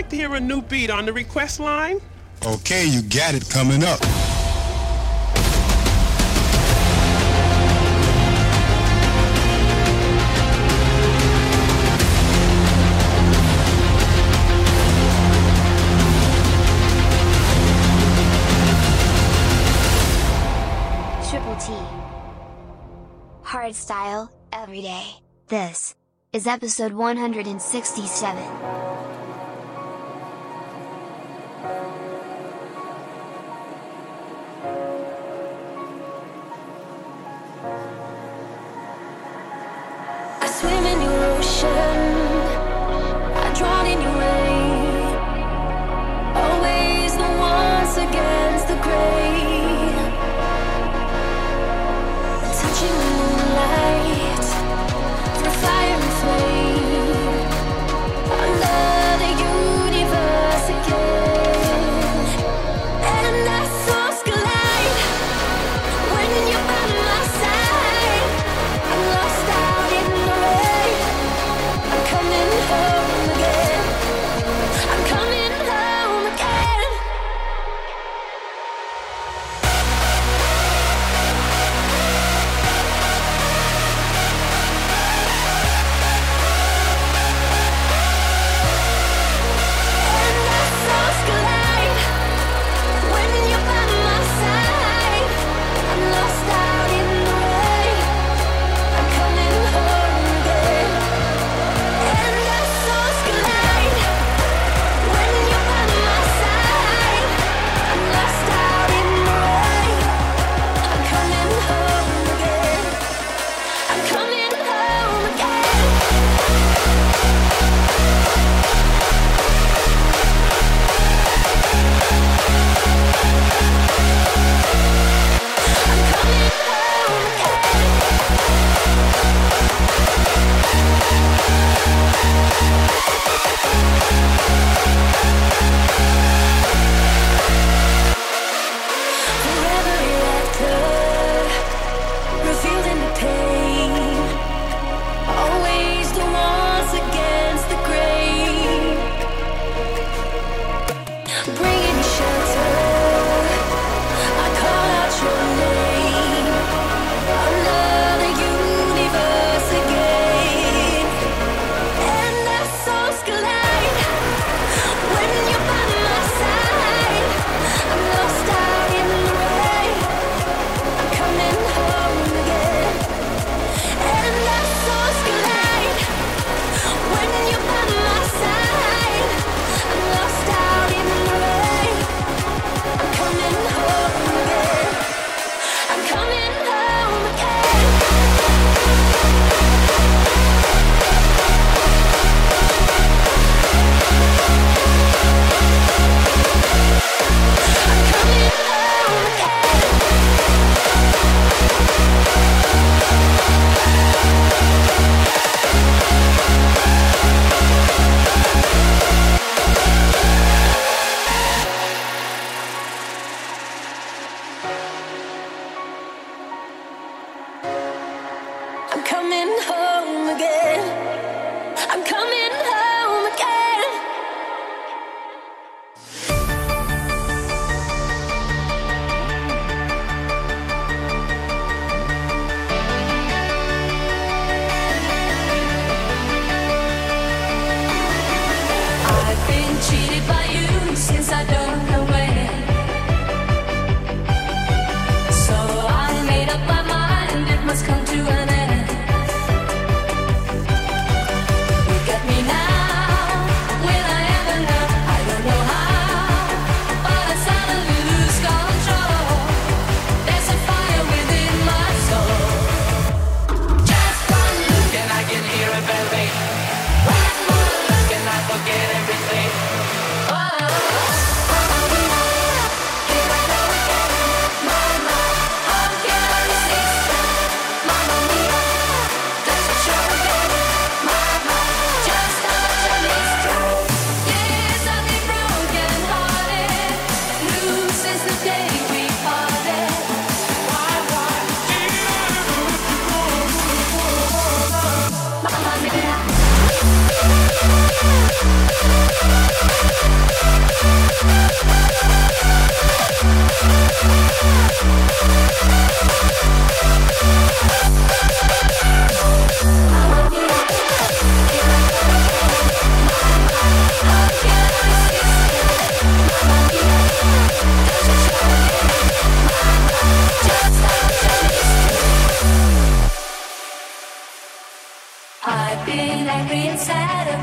like to hear a new beat on the request line. Okay, you got it coming up. Triple T. Hard style, every day. This is episode 167. cheated by you since I don't.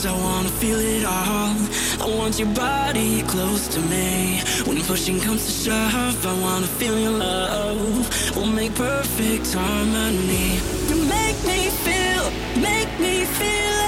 cause I wanna feel it all. I want your body close to me. When pushing comes to shove, I wanna feel your love. We'll make perfect harmony. You make me feel, make me feel.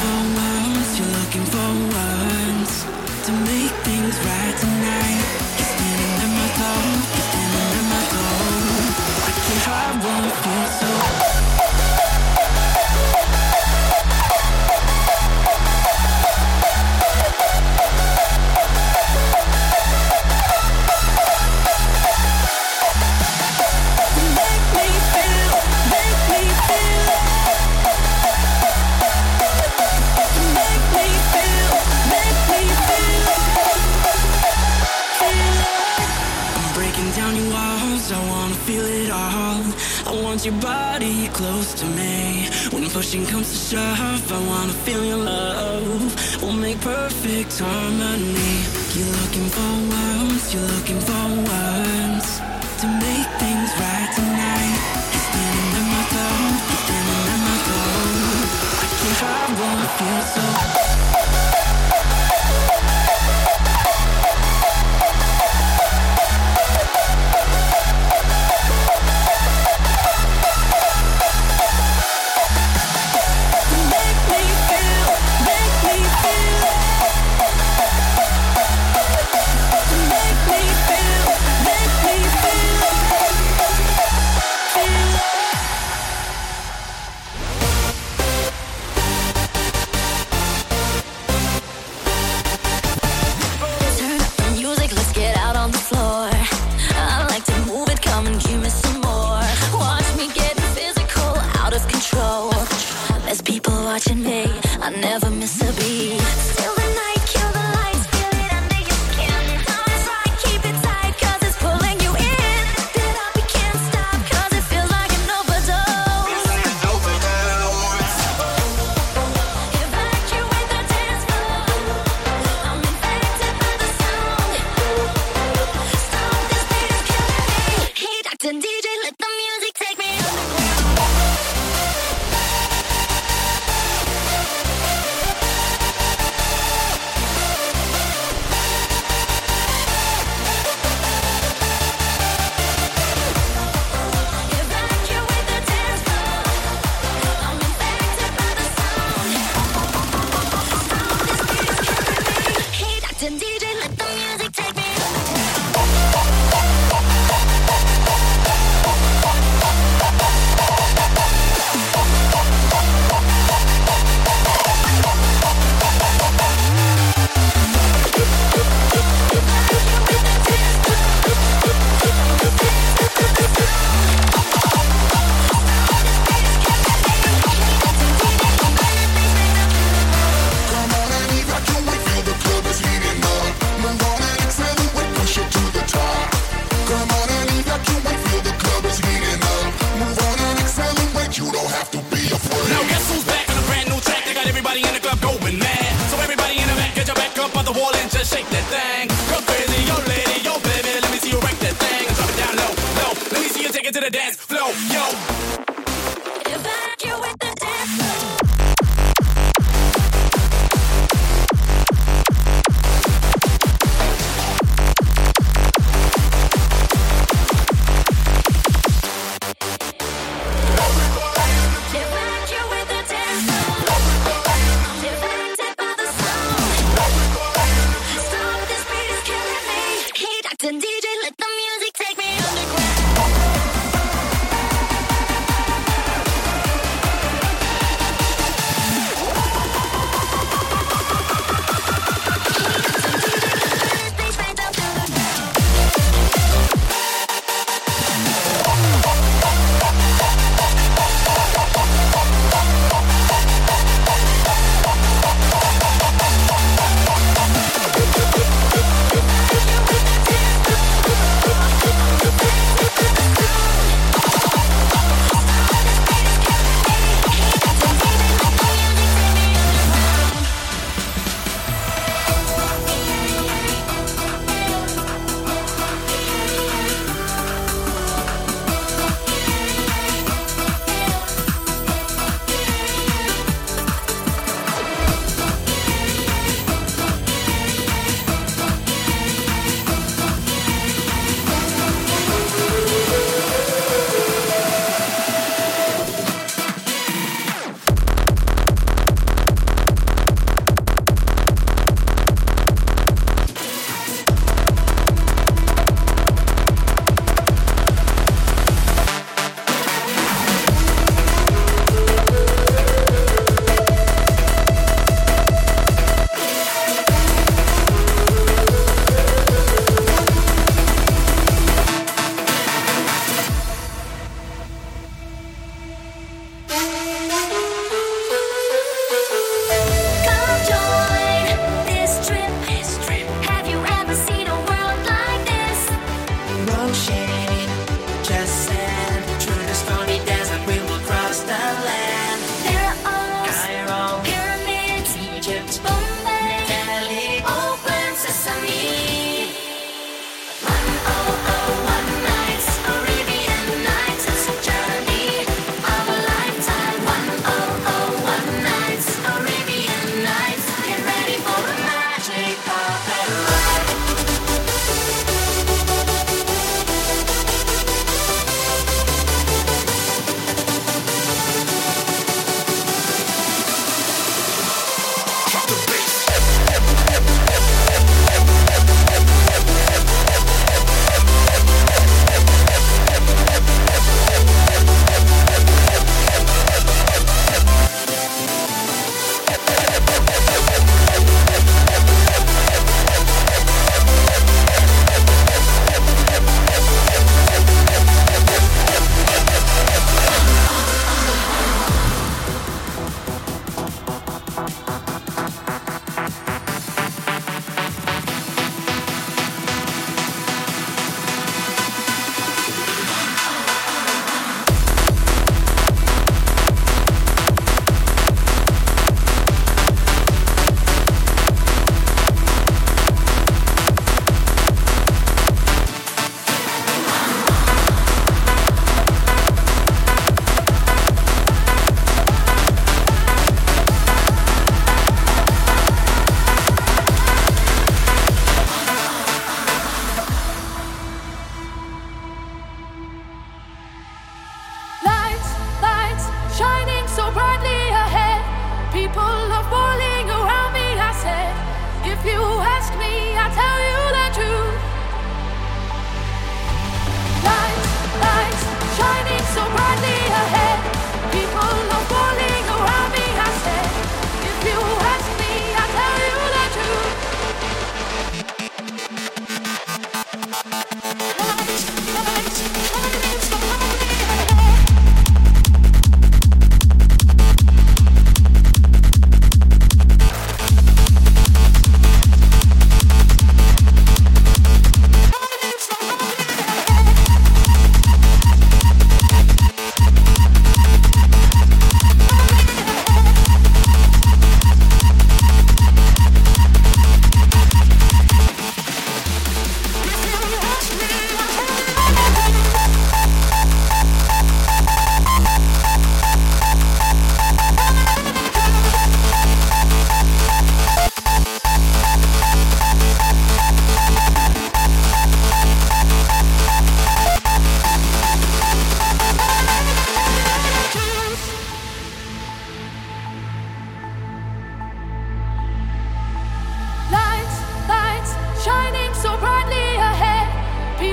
For once, you're looking for once to make things right tonight. Pushing comes to shove, I wanna feel your love. We'll make perfect harmony. You're looking for words, you're looking for words to make things right tonight. It's spinning in my throat, it's spinning in my throat. I can't, I won't feel so.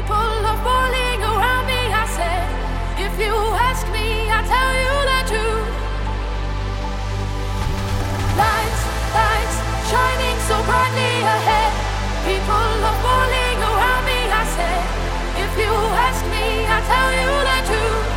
people are falling around me. I said, if you ask me, I tell you the truth. Lights, lights, shining so brightly ahead. People are falling around me. I said, if you ask me, I tell you the truth.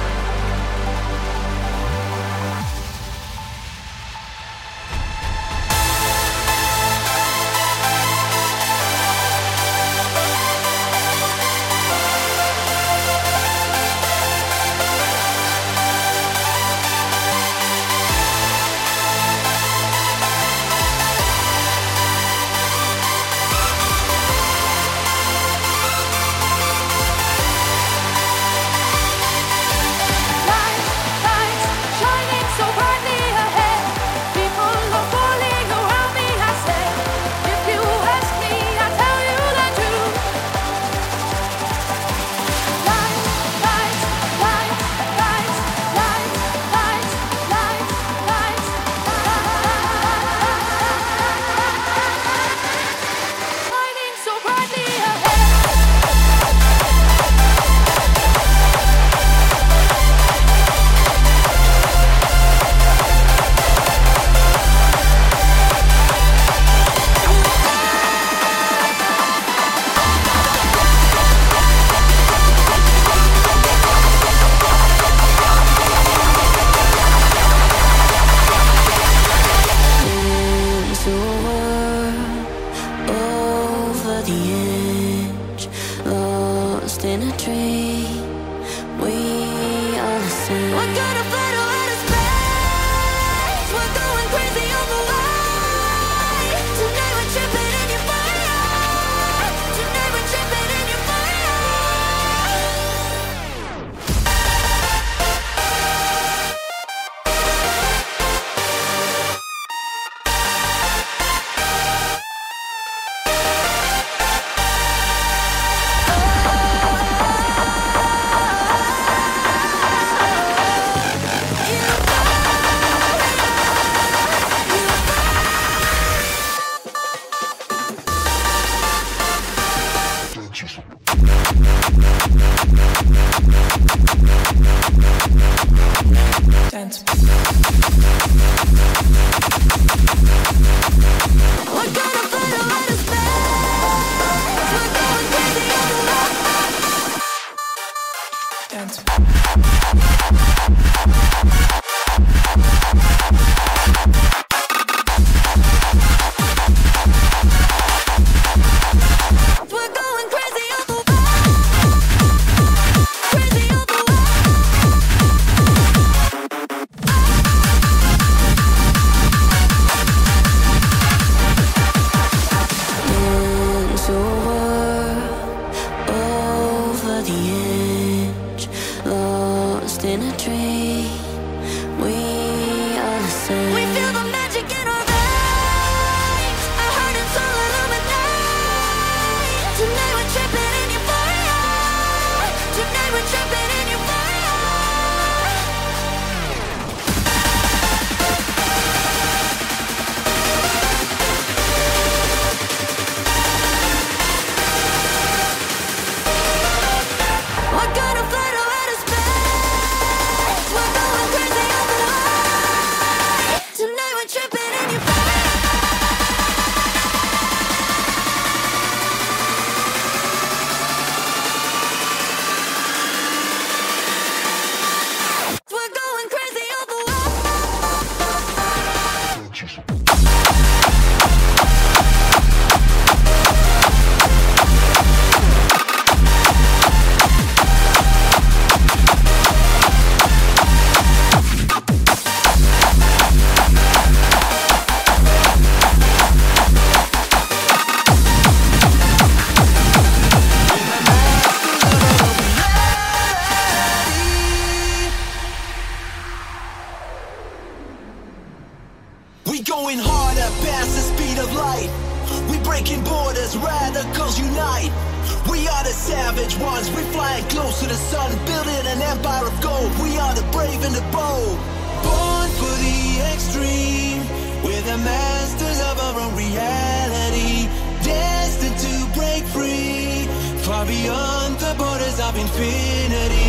infinity.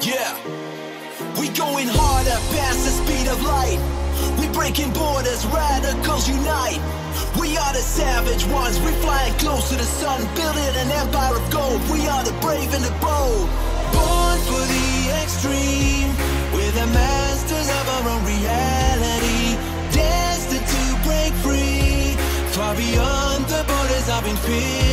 Yeah. We going harder, past the speed of light. We breaking borders, radicals unite. We are the savage ones, we flying close to the sun, building an empire of gold. We are the brave and the bold. Born for the extreme, we're the masters of our own reality. Destined to break free, far beyond the borders of infinity.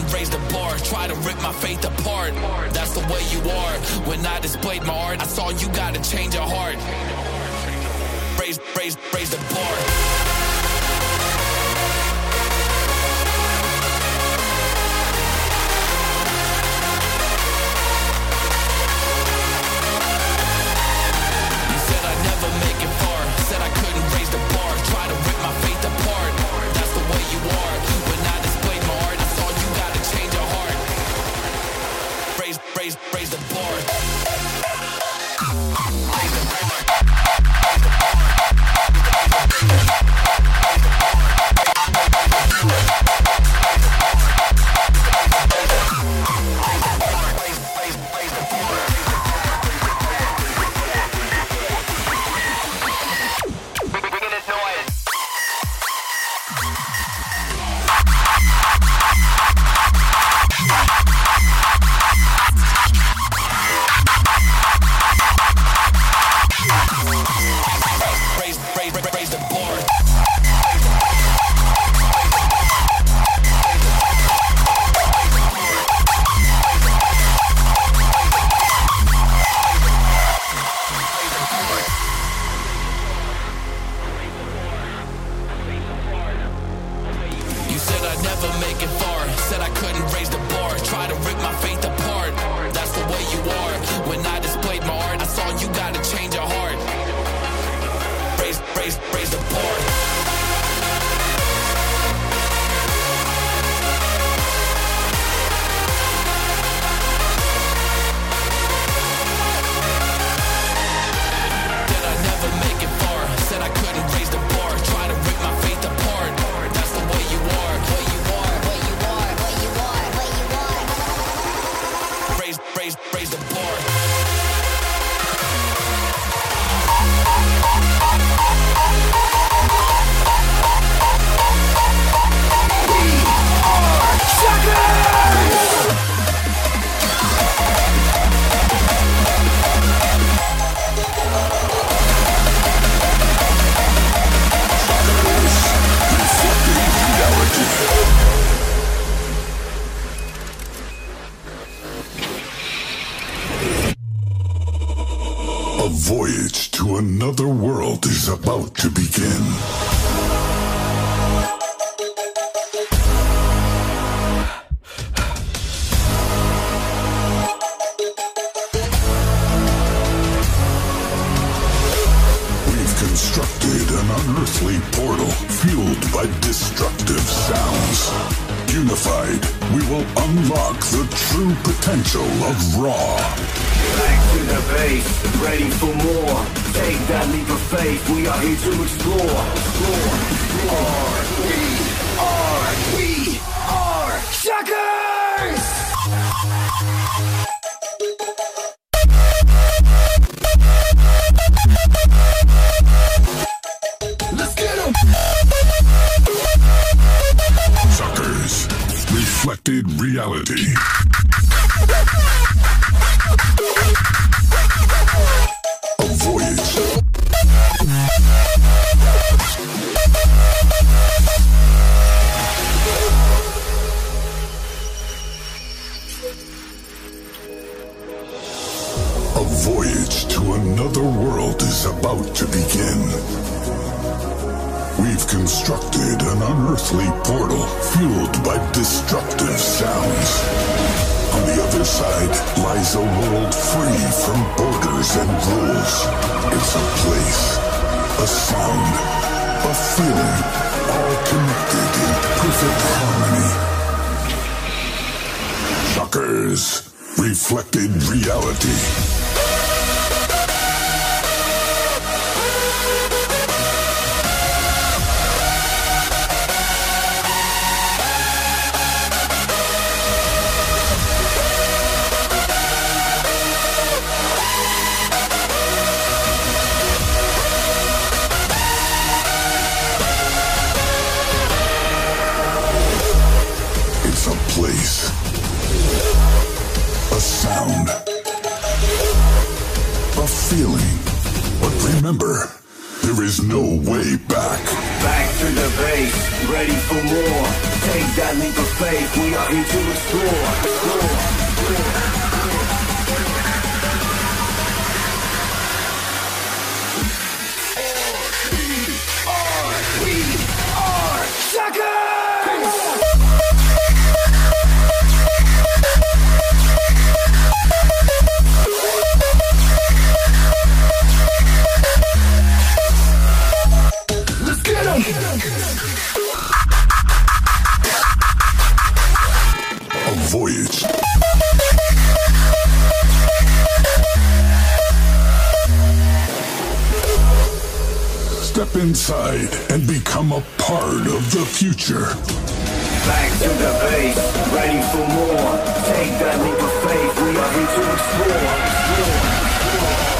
Couldn't raise the bar. Try to rip my faith apart. That's the way you are. When I displayed my art, I saw you gotta change your heart. Raise, raise, raise the bar. Unearthly portal fueled by destructive sounds. Unified, we will unlock the true potential of Raw. Back to the base, ready for more. Take that leap of faith, we are here to explore. Explore, explore. We are, we are! Reality. A voyage. A voyage to another world is about to begin. We've constructed an unearthly portal fueled by destructive sounds. On the other side lies a world free from borders and rules. It's a place, a sound, a feeling, all connected in perfect harmony. Shockerz, reflected reality. Remember, there is no way back. Back to the base, ready for more. Take that leap of faith, we are here to explore. explore. Future. Back to the base, ready for more. Take that leap of faith, we are here to explore. explore.